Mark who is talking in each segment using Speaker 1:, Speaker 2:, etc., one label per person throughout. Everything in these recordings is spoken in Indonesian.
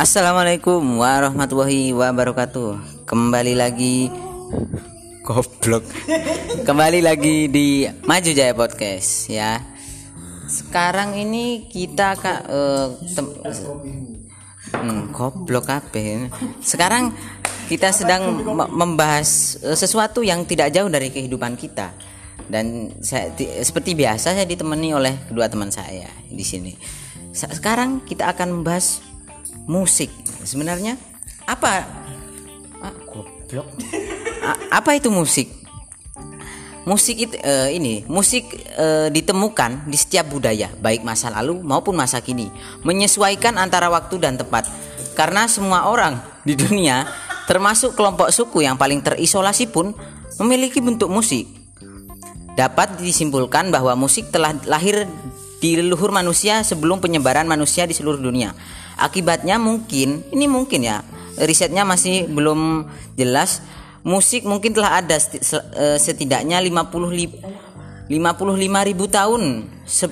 Speaker 1: Assalamualaikum warahmatullahi wabarakatuh. Kembali lagi goblok. Kembali lagi di Maju Jaya Podcast ya. Sekarang ini kita kak eh, tem- Hmm, goblok apa Sekarang kita sedang me- membahas eh, sesuatu yang tidak jauh dari kehidupan kita. Dan saya ti- seperti biasa saya ditemani oleh kedua teman saya di sini. Sekarang kita akan membahas musik. Sebenarnya apa? Ah, goblok. A- apa itu musik? Musik itu eh, ini musik eh, ditemukan di setiap budaya baik masa lalu maupun masa kini menyesuaikan antara waktu dan tempat karena semua orang di dunia termasuk kelompok suku yang paling terisolasi pun memiliki bentuk musik dapat disimpulkan bahwa musik telah lahir di leluhur manusia sebelum penyebaran manusia di seluruh dunia. Akibatnya mungkin, ini mungkin ya, risetnya masih belum jelas. Musik mungkin telah ada eh, setidaknya 50 li- 55 ribu tahun se-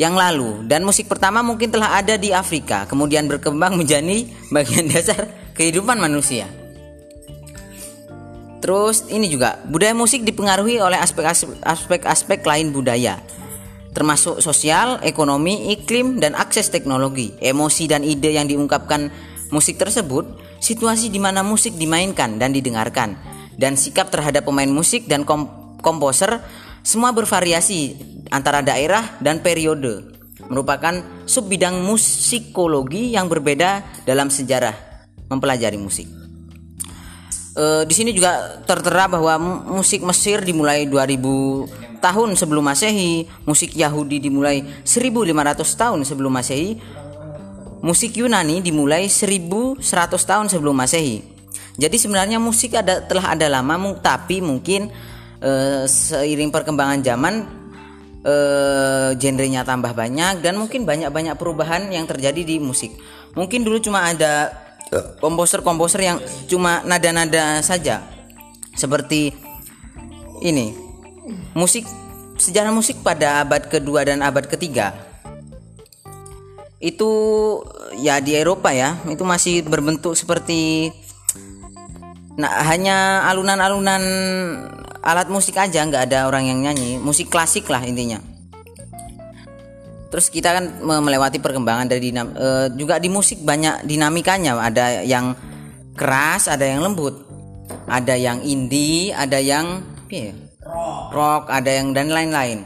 Speaker 1: yang lalu dan musik pertama mungkin telah ada di Afrika kemudian berkembang menjadi bagian dasar kehidupan manusia. Terus ini juga budaya musik dipengaruhi oleh aspek-aspek lain budaya termasuk sosial, ekonomi, iklim dan akses teknologi, emosi dan ide yang diungkapkan musik tersebut, situasi di mana musik dimainkan dan didengarkan dan sikap terhadap pemain musik dan kom- komposer semua bervariasi antara daerah dan periode merupakan sub bidang musikologi yang berbeda dalam sejarah mempelajari musik. Eh, di sini juga tertera bahwa mu- musik Mesir dimulai 2000 tahun sebelum Masehi, musik Yahudi dimulai 1500 tahun sebelum Masehi, musik Yunani dimulai 1100 tahun sebelum Masehi. Jadi sebenarnya musik ada telah ada lama tapi mungkin eh, seiring perkembangan zaman eh, genrenya tambah banyak dan mungkin banyak-banyak perubahan yang terjadi di musik. Mungkin dulu cuma ada komposer-komposer yang cuma nada-nada saja. Seperti ini. Musik sejarah musik pada abad kedua dan abad ketiga. Itu ya di Eropa ya. Itu masih berbentuk seperti nah hanya alunan-alunan alat musik aja. Nggak ada orang yang nyanyi. Musik klasik lah intinya. Terus kita kan me- melewati perkembangan dari dinam, eh, juga di musik banyak dinamikanya. Ada yang keras ada yang lembut. Ada yang indie ada yang apa rock. Ada yang dan lain-lain.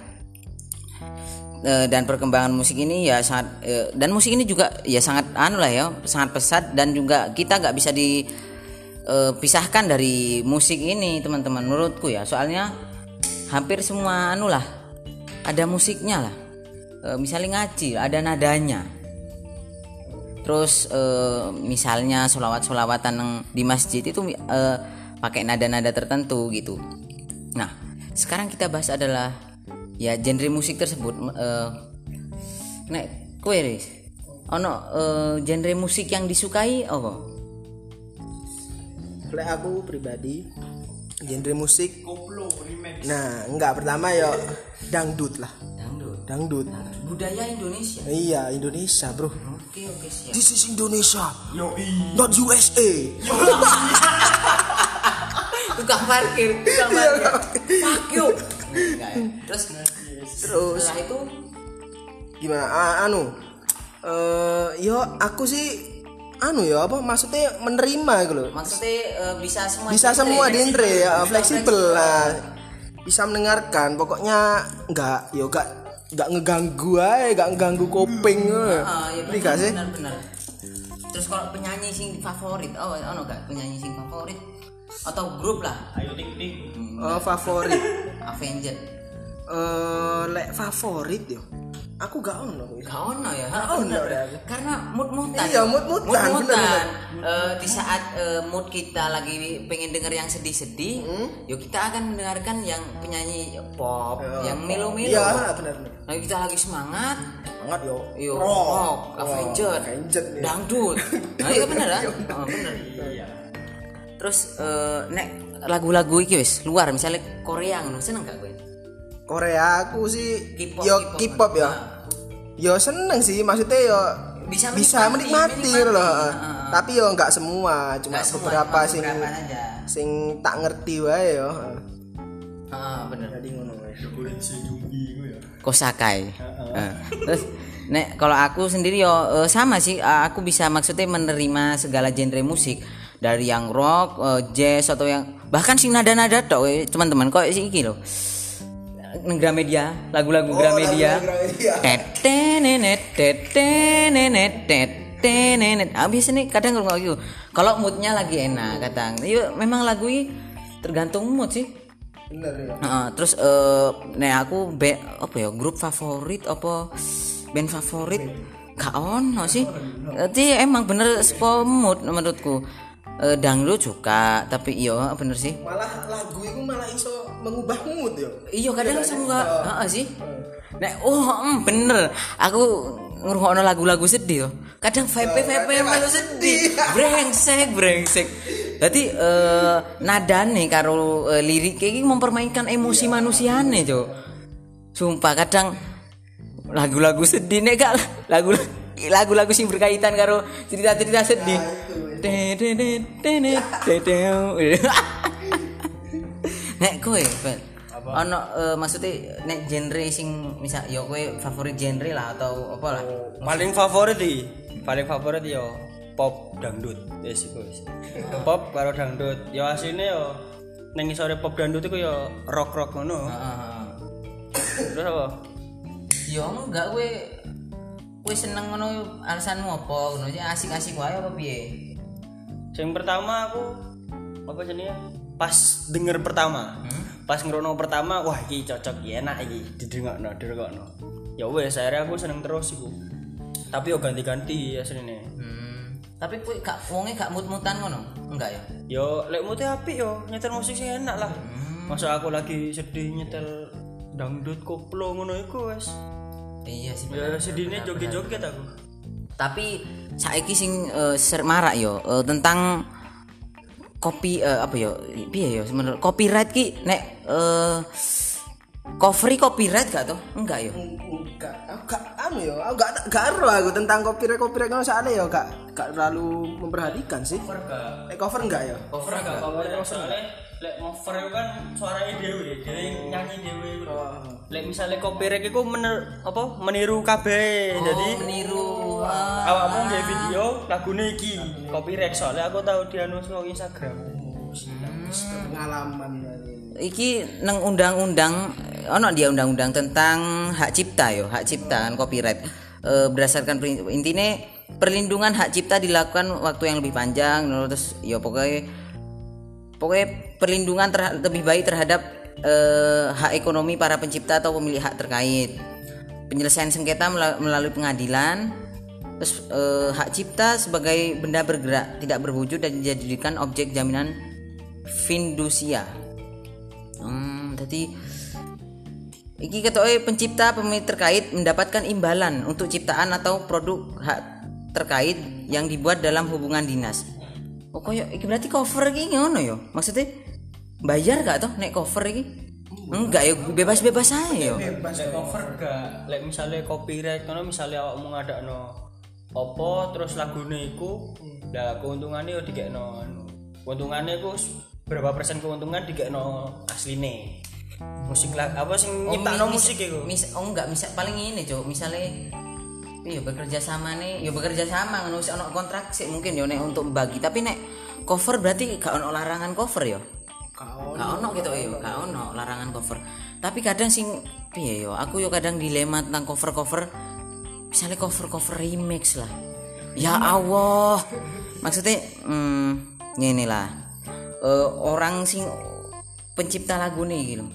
Speaker 1: Eh, dan perkembangan musik ini ya sangat eh, dan musik ini juga ya sangat anu lah ya sangat pesat dan juga kita nggak bisa dipisahkan dari musik ini teman-teman menurutku ya. Soalnya hampir semua anu lah ada musiknya lah. Eh, misalnya ngaji ada nadanya. Terus eh, misalnya solawat-solawatan yang di masjid itu eh, pakai nada-nada tertentu gitu. Nah sekarang kita bahas adalah ya genre musik tersebut eh, nek kowe ono eh, genre musik yang disukai apa
Speaker 2: Lek aku pribadi genre musik Nah, enggak pertama ya dangdut lah.
Speaker 1: dangdut
Speaker 2: Dangdut.
Speaker 1: budaya Indonesia
Speaker 2: Iya, Indonesia, Bro.
Speaker 1: oke oke siap
Speaker 2: This is Indonesia. Not USA.
Speaker 1: tukang parkir tukang parkir fuck you Enggak ya. terus
Speaker 2: Terus
Speaker 1: setelah itu
Speaker 2: gimana? Ah, anu. Eh, yo aku sih anu ya apa maksudnya menerima gitu loh.
Speaker 1: maksudnya eh, bisa semua
Speaker 2: Bisa
Speaker 1: genre,
Speaker 2: semua genre ya, fleksibel lah. Bisa mendengarkan, pokoknya enggak yo enggak enggak ngeganggu aja, enggak ngeganggu kuping.
Speaker 1: Ah, ya
Speaker 2: Ini gak sih?
Speaker 1: benar benar terus kalau penyanyi sing favorit oh ono gak penyanyi sing favorit atau grup lah ayo tik tik
Speaker 2: Oh, favorit.
Speaker 1: Avenger
Speaker 2: Eh, lek favorit yo. Aku gak ono. kuwi.
Speaker 1: gak ono ya
Speaker 2: Gak ono, ya.
Speaker 1: karena mood moodan
Speaker 2: Iya, mood-moodan, bener-bener.
Speaker 1: di saat eh, mood kita lagi pengen denger yang sedih-sedih
Speaker 2: Hmm?
Speaker 1: yuk kita akan mendengarkan yang penyanyi pop yang melo-melo
Speaker 2: Iya, benar benar.
Speaker 1: lagi kita lagi semangat
Speaker 2: Banget yo.
Speaker 1: Yo, rock, Avenger,
Speaker 2: Avenger, ya.
Speaker 1: dangdut. Nah, iya bener kan? Oh, bener. Terus eh, nek lagu-lagu iki wis luar misalnya Korea ngono seneng gak gue?
Speaker 2: Korea aku sih
Speaker 1: K-pop,
Speaker 2: yo
Speaker 1: K-pop.
Speaker 2: Ya.
Speaker 1: Ah.
Speaker 2: Yo seneng sih maksudnya yo
Speaker 1: Bisa
Speaker 2: bisa
Speaker 1: menikmati,
Speaker 2: menikmati,
Speaker 1: menikmati.
Speaker 2: loh
Speaker 1: Heeh.
Speaker 2: tapi yo nggak semua cuma
Speaker 1: Nggak semua,
Speaker 2: beberapa
Speaker 1: cuma
Speaker 2: sing
Speaker 1: beberapa aja.
Speaker 2: sing tak ngerti wae yo
Speaker 1: Heeh, bener.
Speaker 2: jadi ngono wae.
Speaker 1: kosakai. Eh, Terus nek kalau aku sendiri yo eh, sama sih aku bisa maksudnya menerima segala genre musik dari yang rock, eh, jazz atau yang bahkan sing nada-nada tok eh, teman-teman kok sih iki lho. Neng Gramedia, lagu-lagu Gramedia.
Speaker 2: Gramedia.
Speaker 1: Tetenenet tetenenet tetenenet. Ah biasanya kadang kalau gitu. Kalau moodnya lagi enak kadang. Iya memang lagu ini tergantung mood sih.
Speaker 2: bener ya
Speaker 1: Heeh, terus eh nek aku be, apa ya grup favorit apa band favorit gak ono sih. Jadi emang bener spo mood menurutku. Eh, dangdut suka tapi iya bener sih.
Speaker 2: malah lagu itu malah iso mengubah mood yo
Speaker 1: Iya kadang langsung enggak heeh sih. Nek oh em, bener aku ngrungokno lagu-lagu sedih yo. Kadang vibe vibe melu sedih. Brengsek brengsek. Dadi eh nadane karo eh, lirik iki mempermainkan emosi manusiane, Cuk. Sumpah kadang lagu-lagu sedih nek gak lagu lagu-lagu sing berkaitan karo cerita-cerita sedih. Nek kowe, Fel. Ono eh, maksudnya nek genre sing misal ya kowe favorit genre lah atau apa lah.
Speaker 3: paling favorit di paling favorit yo pop dangdut. Wis iku wis. Pop karo dangdut. Yo asline yo ning isore pop dangdut iku yo rock rock ngono terus apa?
Speaker 1: Ya enggak kowe kowe seneng ngono alasanmu apa? Ngono asik-asik wae apa piye?
Speaker 3: Sing pertama aku apa jenenge? Pas denger pertama. Pas ngerono pertama wah iki cocok iki enak iki didengokno didengokno. Ya wes akhirnya aku seneng terus iku. Tapi yo ganti-ganti asline.
Speaker 1: Hmm. Tapi kowe gak wonge gak mut-mutan ngono? Enggak ya?
Speaker 3: yo lek mute apik yo nyetel musik sing enak lah. Masa aku lagi sedih nyetel dangdut koplo ngono iku wes
Speaker 1: Iya sih.
Speaker 3: ya sedihnya joget-joget aku.
Speaker 1: Tapi saiki sing eh, ser marak yo eh, tentang kopi eh, apa yo piye yo sebenarnya copyright ki nek eh cover copyright gak tuh? Enggak yo.
Speaker 2: enggak aku gak anu yo aku gak gak ero aku tentang copyright copyright ngono soalnya yo gak gak terlalu memperhatikan sih. Eh cover enggak ya
Speaker 3: cover agak cover soalnya lek cover kan suaranya dewi dewi nyanyi dewi lek misalnya copyright itu mener apa meniru kabeh jadi
Speaker 1: meniru. Ah.
Speaker 3: awakmu nggak video lagune iki copyright. Soalnya aku tahu dia anu nang Instagram.
Speaker 2: Pengalaman dari
Speaker 1: iki nang undang-undang ono dia undang-undang tentang hak cipta yo hak cipta kan copyright. Eh, berdasarkan intine perlindungan hak cipta dilakukan waktu yang lebih panjang no, terus yo pokoknya pokoknya perlindungan terha- lebih baik terhadap eh, hak ekonomi para pencipta atau pemilik hak terkait. Penyelesaian sengketa mela- melalui pengadilan terus eh, hak cipta sebagai benda bergerak tidak berwujud dan dijadikan objek jaminan fidusia Hmm, jadi iki ketoke pencipta pemilik terkait mendapatkan imbalan untuk ciptaan atau produk hak terkait yang dibuat dalam hubungan dinas. Oh koyo iki berarti cover iki ngono yo. Maksudnya bayar gak toh nek cover iki? Enggak ya bebas-bebas aja yo.
Speaker 3: lek cover gak lek misalnya copyright misalnya awakmu ngadakno apa terus lagune iku lah keuntungannya yo dikekno anu. keuntungannya iku berapa persen keuntungan dikekno asline. Musik lah apa sing nyiptakno
Speaker 1: mis-
Speaker 3: musik iku?
Speaker 1: mis- oh enggak bisa paling ini cok misalnya iya bekerja sama nih ya bekerja sama ngono ono kontrak sih mungkin yo nek untuk bagi. Tapi nek cover berarti gak ono larangan cover yo?
Speaker 2: Kau
Speaker 1: gak ono gitu yo. Gak ono larangan cover. Tapi kadang sing piye yo aku yo kadang dilema tentang cover cover misalnya cover cover remix lah. Ya Allah. Maksudnya hmm, ini lah Eh, orang sing pencipta lagu nih gitu.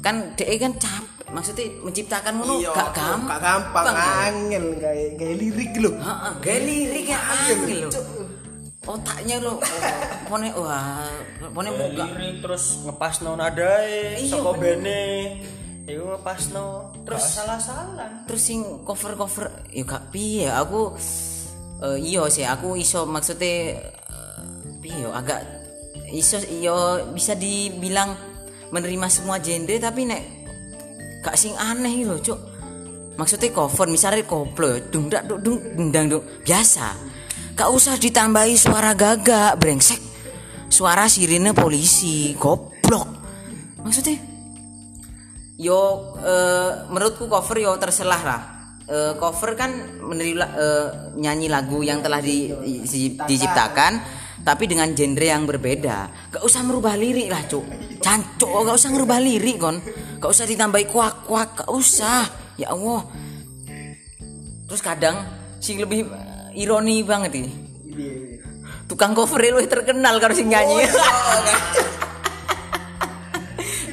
Speaker 1: Kan dia kan capek. Maksudnya menciptakan ngono
Speaker 2: iya
Speaker 1: gak gampang.
Speaker 2: gak gampang. Angel kayak kayak lirik lho.
Speaker 1: Heeh, gaya liriknya angel lho. Otaknya lo pone wah, pone muka.
Speaker 3: lirik terus ngepasno nadae
Speaker 1: Iya,
Speaker 3: saka bene iku ngepasno terus salah-salah.
Speaker 1: Terus sing cover-cover ya gak piye aku eh, iya sih aku iso maksudnya piye yo, agak iso iya bisa dibilang menerima semua genre tapi nek gak sing aneh lho, Cuk. maksudnya cover misalnya koplo dung dak dung dung dung biasa. Gak usah ditambahi suara gagak brengsek. Suara sirine polisi goblok. Maksudnya yo eh, menurutku cover yo terselah lah. Eh, cover kan meneri la- eh, nyanyi lagu yang telah di, di- diciptakan tapi dengan genre yang berbeda. Gak usah merubah lirik lah cuk. Cancok gak usah merubah lirik kon gak usah ditambahi kuak kuak gak usah. Ya allah. Terus kadang sing lebih ironi banget ini. Tukang cover lu terkenal kalau sing nyanyi.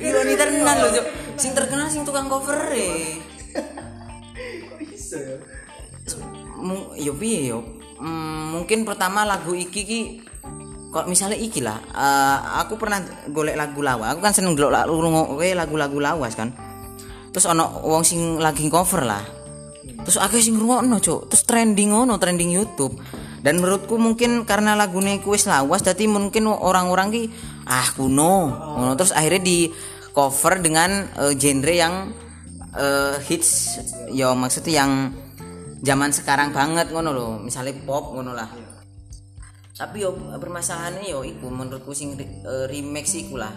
Speaker 1: Ironi terkenal loh Cuk. Sing terkenal sing tukang cover e.
Speaker 2: Bisa ya?
Speaker 1: Yo piye yo? Hmm, mungkin pertama lagu iki ki kok misalnya iki lah eh, aku pernah golek lagu lawas. Aku kan seneng golek lagu lagu-lagu lawas kan. Terus ono wong sing lagi cover lah. Terus akeh sing ngrungokno cuk. Terus trending ngono trending YouTube. Dan menurutku mungkin karena lagunya ku wis lawas jadi mungkin orang-orang ki ah kuno. Ngono. Terus akhirnya di cover dengan eh, genre yang eh, hits. Yo maksudnya yang zaman sekarang banget ngono loh misalnya pop ngono lah. Tapi yo permasalahannya yo iku menurutku sing re- eh, remix iku lah.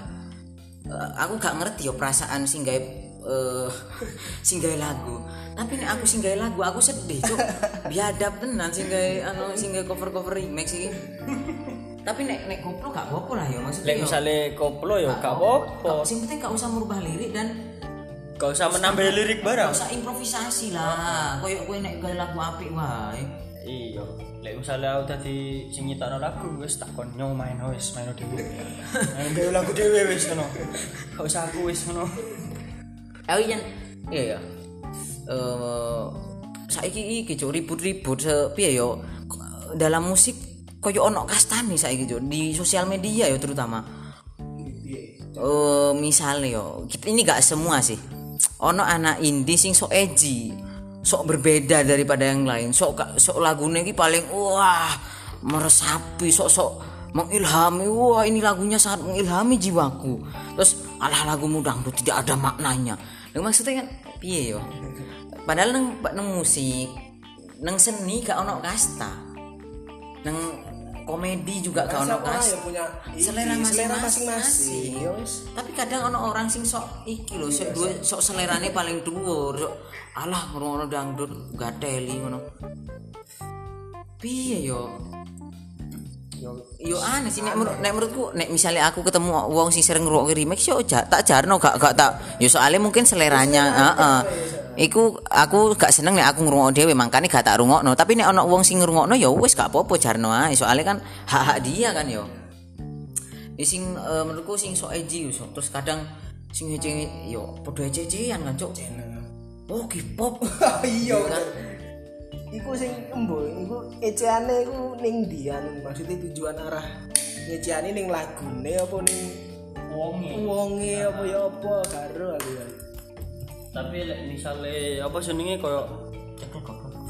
Speaker 1: Eh, aku gak ngerti yo perasaan sing gawe eh, sing gawe lagu. Tapi nek aku sing gawe lagu aku sedih cuk. Biadab tenan sing gawe anu sing gawe cover cover remix iki tapi nek nek koplo gak apa-apa lah yo maksudnya
Speaker 3: lek
Speaker 1: yo
Speaker 3: misalnya koplo ya gak apa-apa.
Speaker 1: gak- sing penting gak usah merubah lirik dan
Speaker 3: gak usah menambah lirik
Speaker 1: gak
Speaker 3: barang
Speaker 1: usah improvisasi lah. Koyo kowe nek gawe lagu apik wae.
Speaker 3: Iya. Lek misalnya aku tadi sing nyitakno lagu wis tak kon nyong main wis main dhewe. Main dhewe lagu dhewe wis ngono. Gak usah aku wis ngono.
Speaker 1: Oh iya, iya. Ya. Eh saiki iki ribut-ribut se piye yo? Dalam musik koyo ono kastani saiki cuk di sosial media yo terutama. Eh misalnya yo, kita ini gak semua sih. Ono anak indie sing sok edgy, sok berbeda daripada yang lain. Sok sok lagunya iki paling wah meresapi, sok sok mengilhami. Wah ini lagunya sangat mengilhami jiwaku. Terus alah lagumu dangdut tidak ada maknanya. Nah, maksudnya kan piye yo? Padahal neng neng musik, neng seni gak ono kasta. Neng komedi juga gak ono
Speaker 2: ya punya
Speaker 1: selera masing-masing. tapi kadang ono orang sing sok iki lho sok duwe sok selerane paling dhuwur sok alah ngono dangdut gateli ngono. Piye yo? Yo aneh sih nek, menurut- nek menurutku nek misalnya aku ketemu wong sing sering ngrungokne remix yo tak jarno gak gak tak. Yo soalnya mungkin seleranya heeh iku aku gak seneng nek aku ngrungokno dhewe makane gak tak rungokno. Tapi nek ono wong sing ngrungokno yo wis gak apa-apa jarno ae. Soalnya kan hak-hak dia kan yo Ya sing eh, menurutku sing sok edgy yo, sok. terus kadang sing edgy yo padha ece-ecean kan cuk. Oh K-pop.
Speaker 2: Iya kan? Iku sing embo iku eceane iku ning ndi anu maksudnya tujuan arah ngeceane ning lagune apa ning
Speaker 3: wonge.
Speaker 2: wonge apa ya apa karo aku ya
Speaker 3: tapi lek misale apa jenenge koyo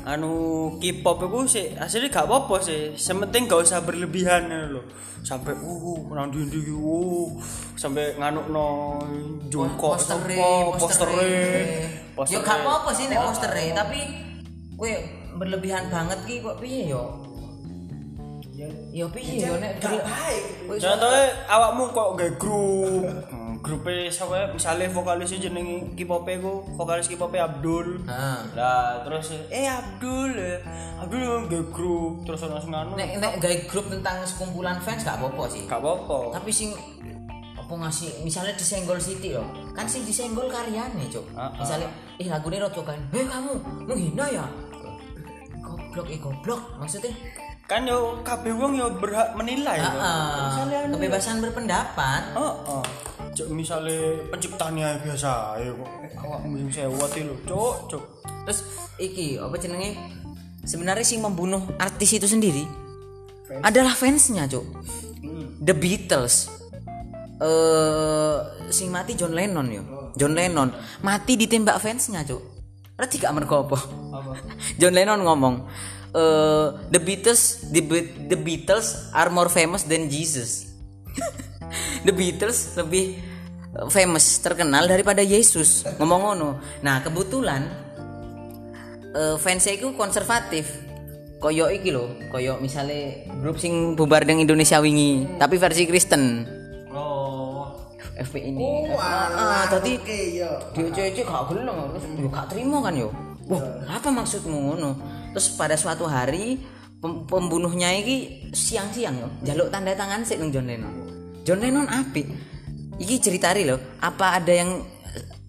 Speaker 3: anu K-pop iku sih asli gak apa-apa sih. Sementing gak usah berlebihan lho. Sampai uh nang ndi ndi uh sampai nganukno jungkok
Speaker 1: postere
Speaker 3: apa, postere.
Speaker 1: yo gak apa-apa sih nek postere tapi kowe berlebihan banget ki kok piye yo? Yo piye yo nek berle- Kowe sok-
Speaker 3: Contohnya awakmu kok gak grup Grupe sapa misalnya vokalis jenenge K-pop ku vokalis K-pop Abdul.
Speaker 1: Ah.
Speaker 3: lah terus eh Abdul eh, Abdul gak grup. Terus ono sing anu.
Speaker 1: Nek nek gawe grup tentang sekumpulan fans gak apa-apa sih.
Speaker 3: Gak apa-apa.
Speaker 1: Tapi sing apa ngasih misalnya disenggol Siti loh kan sing disenggol karyane cuk.
Speaker 3: Ah, ah.
Speaker 1: misalnya ih lagu ini kan hei kamu menghina ya? Goblok eh goblok. Maksudnya?
Speaker 3: Kan yo kabeh wong yo berhak menilai
Speaker 1: ah, ah, kebebasan berpendapat.
Speaker 3: Heeh. Cuk misale penciptanya biasa ae kok. Awakmu sing sewot lho, cuk, cuk.
Speaker 1: terus iki apa jenenge? Sebenarnya sing membunuh artis itu sendiri adalah fansnya cuk. The Beatles. Eh sing mati John Lennon yo. John Lennon. Mati ditembak fansnya cuk. Berarti gak mergo apa? John Lennon ngomong eh The Beatles the, Be- the Beatles are more famous than Jesus. The Beatles lebih famous terkenal daripada Yesus. Ngomong ngono. Nah kebetulan eh, fansnya itu konservatif. Koyo iki lho koyo misalnya grup sing bubar dengan Indonesia wingi tapi versi Kristen.
Speaker 3: Oh
Speaker 1: FP ini. Ah tadi dia cewek gak gelem terus yo gak terima kan yo. Wah apa maksudmu ngono? Terus pada suatu hari pem- pembunuhnya iki siang-siang yo jaluk tanda tangan nang John Lennon. John Lennon apik iki ceritari loh apa ada yang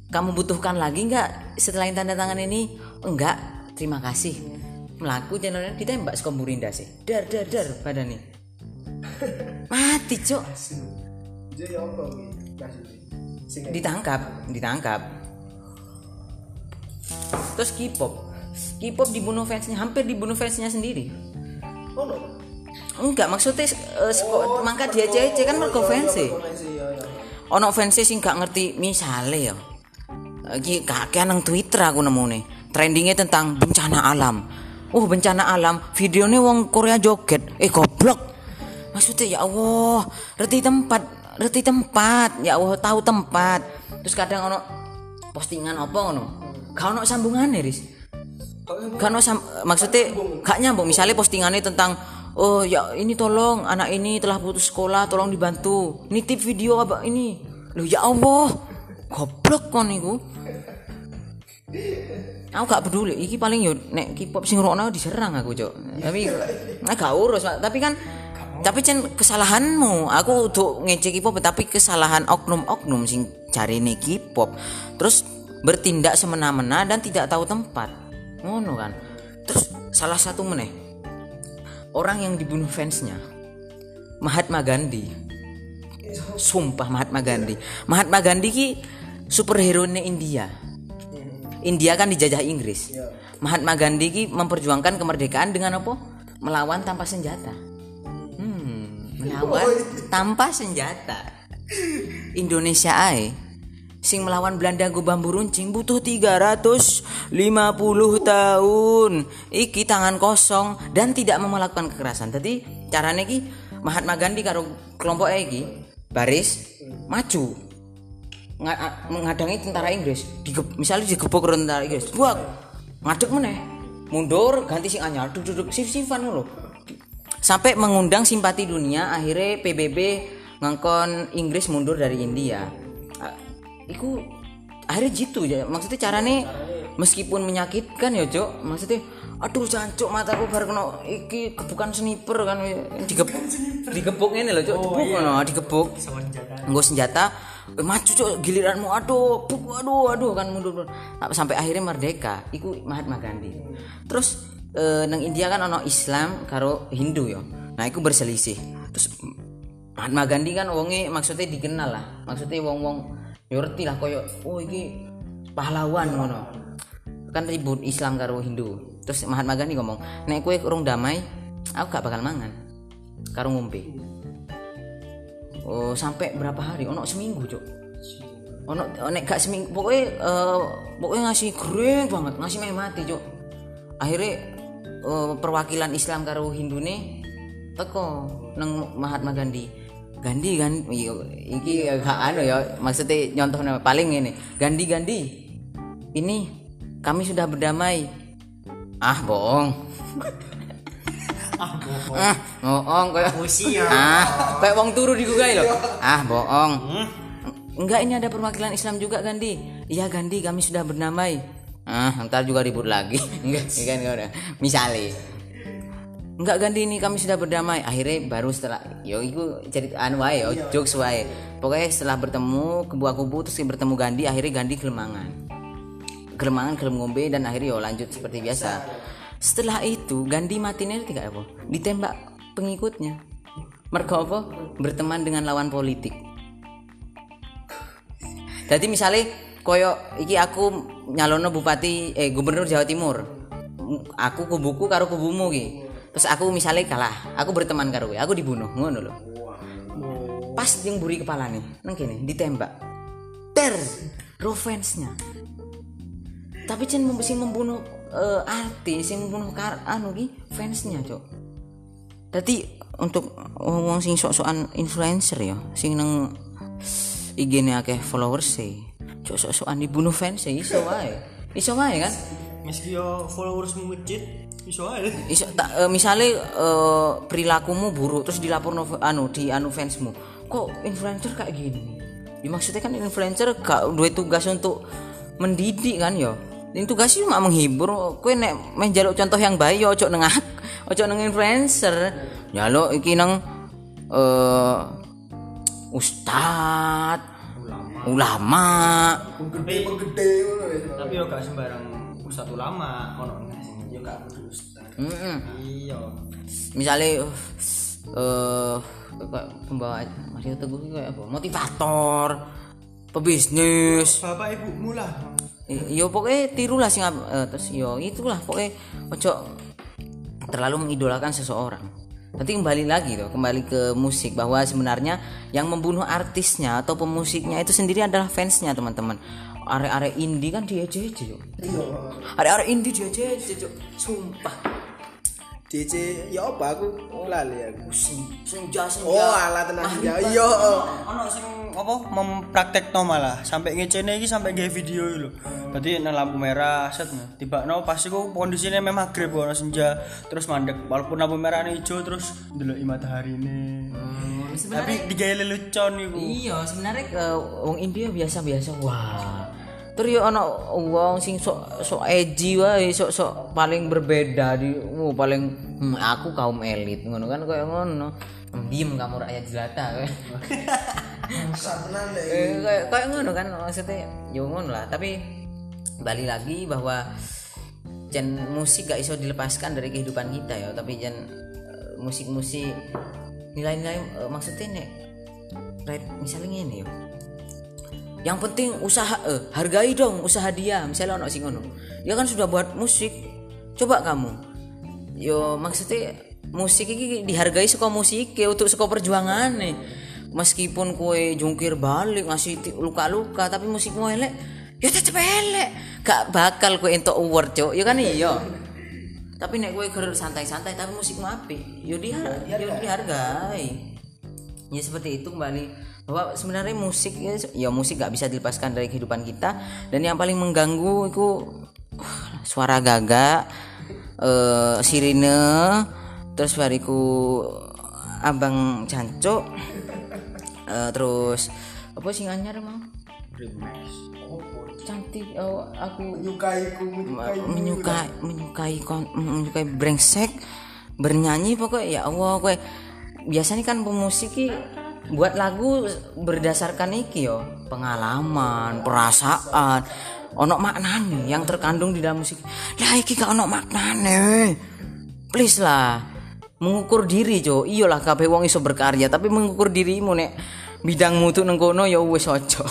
Speaker 1: kamu butuhkan lagi nggak setelah tanda tangan ini? Enggak terima kasih. Melaku John Lennon ditembak sekomburinda sih. Dar dar dar. Badan nih mati cok
Speaker 2: maksudnya sing
Speaker 1: ditangkap ditangkap. Terus K-pop. K-pop dibunuh fansnya hampir dibunuh fansnya sendiri.
Speaker 2: Oh no.
Speaker 1: Enggak maksudnya eh, seko- mangka dia cece kan mergo fans e. ono fans sing gak ngerti misale ya. Iki kakean nang Twitter aku nemu nih trendingnya tentang bencana alam. Oh bencana alam. Videonya wong Korea joget. Eh goblok. Maksudnya ya Allah reti tempat reti tempat. Ya Allah tahu tempat. Terus kadang ono postingan apa ngono? Gak ono sambungannya ris Gak ono sam- maksudnya gak nyambung. Misalnya postingannya tentang oh ya ini tolong anak ini telah putus sekolah tolong dibantu. Nitip video apa ini? Loh ya Allah goblok kon iku aku gak peduli iki paling yo nek K-pop sing ngrungokno diserang aku cok tapi nah, gak urus tapi kan tapi cen kesalahanmu. Aku untuk ngecek K-pop tapi kesalahan oknum-oknum sing cari nih K-pop. Terus bertindak semena-mena dan tidak tahu tempat. Ngono kan? Terus salah satu meneh orang yang dibunuh fansnya. Mahatma Gandhi. Sumpah Mahatma Gandhi. Mahatma Gandhi ki superhero nya India. India kan dijajah Inggris. Mahatma Gandhi ki memperjuangkan kemerdekaan dengan apa? Melawan tanpa senjata. Hmm, melawan tanpa senjata. Indonesia ae sing melawan Belanda go bambu runcing butuh 350 tahun. Iki tangan kosong dan tidak melakukan kekerasan. Tadi caranya ki Mahatma Gandhi karo kelompok iki baris maju. Mengadangi tentara Inggris. Digep- misalnya digebuk karo tentara Inggris. Buak ngadeg meneh. Mundur ganti sing anyar duduk duduk sif sifan lho. Sampai mengundang simpati dunia akhirnya PBB ngangkon Inggris mundur dari India iku akhirnya gitu ya. Maksudnya caranya meskipun menyakitkan ya cok maksudnya aduh jancuk mataku bar kena iki gebukan sniper kan digebuk digebuk ini loh cok digebuk ngono, digebuk nggo senjata. Eh, maju cok giliranmu. Aduh buk, aduh aduh kan mundur, mundur. sampai akhirnya merdeka. Iku Mahatma Gandhi. Terus eh, nang India kan ono Islam karo Hindu ya. Nah iku berselisih. Terus Mahatma Gandhi kan wonge maksudnya dikenal lah. Maksudnya wong-wong ngerti lah koyo oh iki pahlawan ngono. Kan ribut Islam karo Hindu. Terus Mahatma Gandhi ngomong nek kue urung damai aku gak bakal mangan karo ngombe. Oh sampai berapa hari? Ono seminggu cok ono nek gak seminggu pokoknya eh, pokoknya ngasih kering banget ngasih meh mati cok akhirnya eh, perwakilan Islam karo Hindu nih teko nang Mahatma Gandhi Gandhi kan iya, iki gak anu ya maksudnya nyontohnya paling ini Gandhi Gandhi ini kami sudah berdamai. Ah bohong.
Speaker 3: Ah bohong.
Speaker 1: Ah bohong kayak
Speaker 3: Usia.
Speaker 1: ah kayak wong turu di Google loh ah bohong. Enggak ini ada perwakilan Islam juga Gandhi iya Gandhi kami sudah berdamai. Ah ntar juga ribut lagi. Enggak enggak enggak udah misalnya enggak Gandhi ini kami sudah berdamai. Akhirnya baru setelah yo itu cerita anu wae yo jokes wae. Pokoknya setelah bertemu kubu-kubu terus bertemu Gandhi akhirnya Gandhi kelemangan kelemangan kelem ngombe dan akhirnya yo lanjut seperti biasa. Setelah itu Gandhi matinya tidak apa? Ditembak pengikutnya. Mereka apa? Berteman dengan lawan politik. Jadi misalnya koyo iki aku nyalono bupati eh gubernur Jawa Timur. Aku kubuku karo kubumu ki terus aku misalnya kalah aku berteman karo aku dibunuh ngono lho. Pas yang buri kepala nih nang kene ditembak. Ter ro fansnya tapi cen sing membunuh eh, artis sing membunuh kar anu ki fansnya cok. Tadi untuk wong wong sing sok-sokan influencer ya sing nang IG ne akeh followers sih cok sok-sokan dibunuh fans sih iso wae. Iso wae kan?
Speaker 3: Meski yo followersmu ngecit iso ae.
Speaker 1: Iso tak eh, misale eh, perilakumu buruk terus dilaporno anu di anu fansmu. Kok influencer kayak gini? Ya maksudnya kan influencer gak duwe tugas untuk mendidik kan yo ini tugas cuma menghibur. Kue nek main jaluk contoh yang baik yo ojo neng ak ojo neng influencer. Jaluk iki nang eh ustad ulama.
Speaker 2: penggede penggede. Ya.
Speaker 3: tapi yo gak sembarang ustadz ulama ono gak kudu ustadz
Speaker 1: Mm-mm.
Speaker 3: iya.
Speaker 1: Misalnya eh kayak pembawa Mario Teguh kayak apa? Motivator pebisnis.
Speaker 3: Bapak ibumu lah.
Speaker 1: I- yo pokoknya tirulah sing eh, terus yo itulah pokoknya ojo terlalu mengidolakan seseorang. Nanti kembali lagi tuh kembali ke musik bahwa sebenarnya yang membunuh artisnya atau pemusiknya itu sendiri adalah fansnya teman-teman area-area indie kan dia aja yuk area-area indie yuk sumpah.
Speaker 2: DC ya apa aku? Lali aku.
Speaker 1: Senja senja
Speaker 2: oh alah tenang ya iya.
Speaker 3: Ono sing apa mempraktekno malah. Sampai ngecene iki sampai gawe video iki lho. Dadi nang lampu merah set. Tiba no pas iku kondisinya memang maghrib ono senja. Terus mandek. Walaupun lampu merah hijau terus ndeloki matahari ini. Tapi digawe lelucon iku.
Speaker 1: Iya, sebenarnya ke wong India biasa-biasa. Wah. Terus yo ana wong sing sok sok edgy wae, sok sok paling berbeda di oh, paling hmm, aku kaum elit ngono kan kayak ngono. Hmm, Diem kamu rakyat jelata kayak.
Speaker 2: deh
Speaker 1: Eh, kayak ngono kan maksudnya yo ngono lah, tapi balik lagi bahwa jan musik gak iso dilepaskan dari kehidupan kita ya, tapi jan eh, musik-musik nilai-nilai eh, maksudnya nek rap misalnya ini yo. Yang penting usaha eh, hargai dong usaha dia, misalnya ono sing ngono. Dia kan sudah buat musik. Coba kamu. Yo maksudnya musik ini dihargai suka musik untuk suka perjuangan nih. Meskipun kue jungkir balik ngasih luka-luka tapi musikmu elek, ya tetep elek. Gak bakal kue entuk award, Cuk. Ya kan iya. tapi nek kue ger santai-santai tapi musikmu apik, dihar yo dihargai. Ya seperti itu kembali bahwa sebenarnya musik ya, musik gak bisa dilepaskan dari kehidupan kita. Dan yang paling mengganggu itu uh, suara gagak eh sirine terus bariku abang jancuk eh, terus apa sih anyar emang cantik oh, aku
Speaker 2: menyukaiku
Speaker 1: menyukai menyukai kon- menyukai brengsek bernyanyi pokoknya ya Allah kowe. Biasanya kan pemusik ki buat lagu berdasarkan iki yo pengalaman perasaan. Ono maknane yang terkandung di dalam musik. Lah iki gak ono maknane please lah mengukur diri jo iyalah kabeh wong iso berkarya tapi mengukur dirimu nek bidangmu tuh neng kono ya wis ojo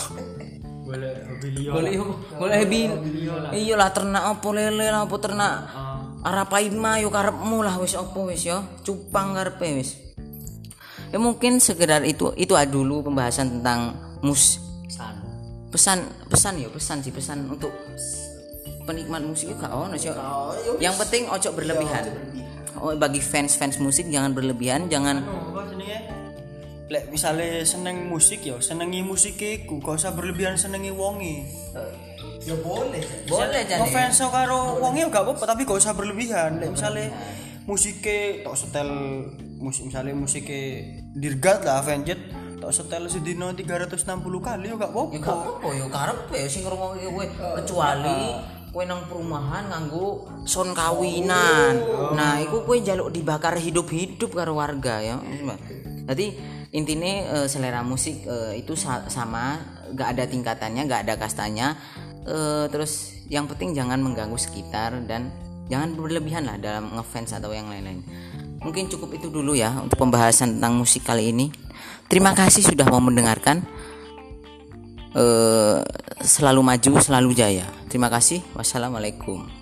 Speaker 3: Boleh
Speaker 1: boleh boleh bin iyalah ternak apa lele lah apa ternak arapai mah yo karepmu lah wis apa wis yo. Cupang karepe wis ya mungkin sekedar itu itu dulu pembahasan tentang mus pesan. pesan yo pesan sih pesan untuk penikmat musik gak ono sih yang penting ojo berlebihan. Oh, bagi fans fans musik jangan berlebihan jangan
Speaker 3: Anu? Lek misale seneng musik ya, senengi musik iku, gak usah berlebihan senengi wonge.
Speaker 2: ya boleh
Speaker 1: boleh jadi.
Speaker 3: Ngefans karo wonge gak apa-apa, tapi gak usah berlebihan. Lek misale musike tok setel musik misale musike Dirgat lah Avenged tok setel sedino 360 kali yo gak
Speaker 1: ya
Speaker 3: apa-apa.
Speaker 1: gak apa ya karepe ya sing ngrungokke kowe. Kecuali kowe nang perumahan nganggo sound kawinan. Nah iku kowe njaluk dibakar hidup-hidup karo warga ya. Jadi intinya eh, selera musik eh, itu sa- sama gak ada tingkatannya gak ada kastanya. Eh, terus yang penting jangan mengganggu sekitar dan jangan berlebihan lah dalam ngefans atau yang lain-lain Mungkin cukup itu dulu ya untuk pembahasan tentang musik kali ini. Terima kasih sudah mau mendengarkan. Uh, selalu maju, selalu jaya. Terima kasih. Wassalamualaikum.